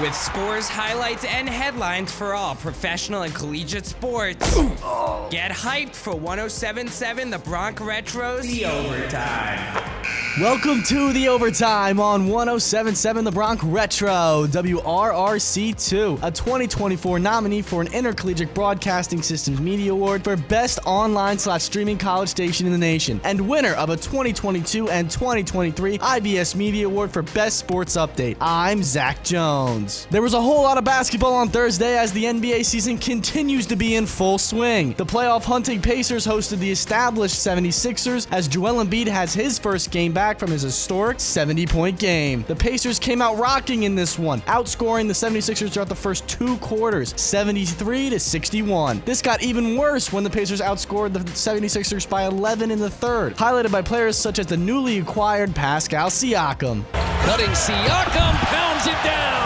With scores, highlights, and headlines for all professional and collegiate sports. Get hyped for 1077 The Bronx Retros The Overtime. Welcome to the overtime on 1077 The Bronx Retro, WRRC2, a 2024 nominee for an Intercollegiate Broadcasting Systems Media Award for Best Online slash Streaming College Station in the Nation, and winner of a 2022 and 2023 IBS Media Award for Best Sports Update. I'm Zach Jones. There was a whole lot of basketball on Thursday as the NBA season continues to be in full swing. The playoff hunting Pacers hosted the established 76ers as Joel Embiid has his first game back from his historic 70 point game. The Pacers came out rocking in this one, outscoring the 76ers throughout the first two quarters, 73 to 61. This got even worse when the Pacers outscored the 76ers by 11 in the third, highlighted by players such as the newly acquired Pascal Siakam. Cutting Siakam pounds it down.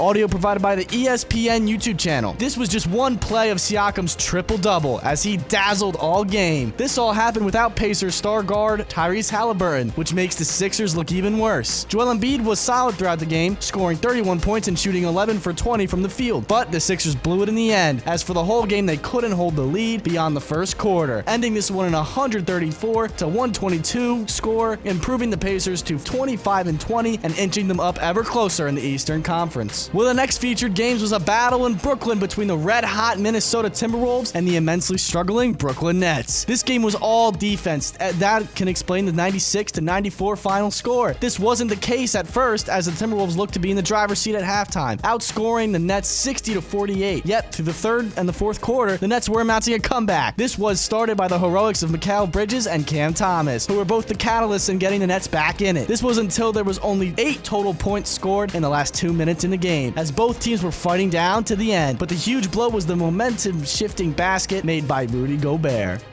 Audio provided by the ESPN YouTube channel. This was just one play of Siakam's triple double as he dazzled all game. This all happened without Pacers star guard Tyrese Halliburton, which makes the Sixers look even worse. Joel Embiid was solid throughout the game, scoring 31 points and shooting 11 for 20 from the field, but the Sixers blew it in the end. As for the whole game, they couldn't hold the lead beyond the first quarter, ending this one in 134 to 122 score, improving the Pacers to 25 and 20 and inching them up ever closer in the Eastern Conference. Well, the next featured games was a battle in Brooklyn between the red hot Minnesota Timberwolves and the immensely struggling Brooklyn Nets. This game was all defense. Uh, That can explain the 96 to 94 final score. This wasn't the case at first, as the Timberwolves looked to be in the driver's seat at halftime, outscoring the Nets 60 to 48. Yet, through the third and the fourth quarter, the Nets were mounting a comeback. This was started by the heroics of Mikal Bridges and Cam Thomas, who were both the catalysts in getting the Nets back in it. This was until there was only eight total points scored in the last two minutes in the game, as both teams were fighting down to the end. But the huge blow was the momentum shifting basket made by Rudy Gobert.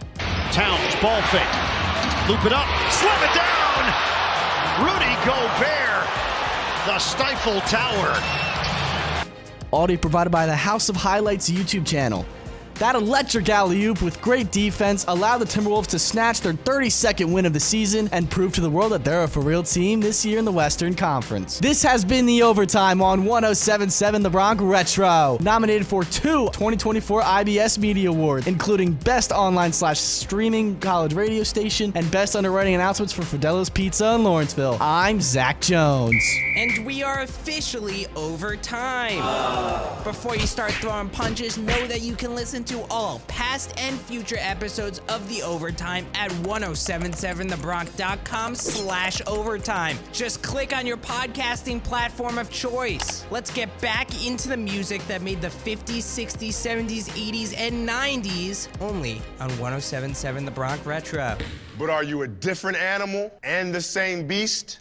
Towns, ball fake. Loop it up. Slam it down. Rudy Gobert. The Stifle Tower. Audio provided by the House of Highlights YouTube channel. That electric alley oop with great defense allowed the Timberwolves to snatch their 32nd win of the season and prove to the world that they're a for real team this year in the Western Conference. This has been the overtime on 1077 The Bronx Retro, nominated for two 2024 IBS Media Awards, including Best Online slash Streaming College Radio Station and Best Underwriting Announcements for Fidelis Pizza in Lawrenceville. I'm Zach Jones. And we are officially overtime. Before you start throwing punches, know that you can listen to all past and future episodes of The Overtime at 1077thebronc.com slash overtime. Just click on your podcasting platform of choice. Let's get back into the music that made the 50s, 60s, 70s, 80s, and 90s only on 1077 The Bronx Retro. But are you a different animal and the same beast?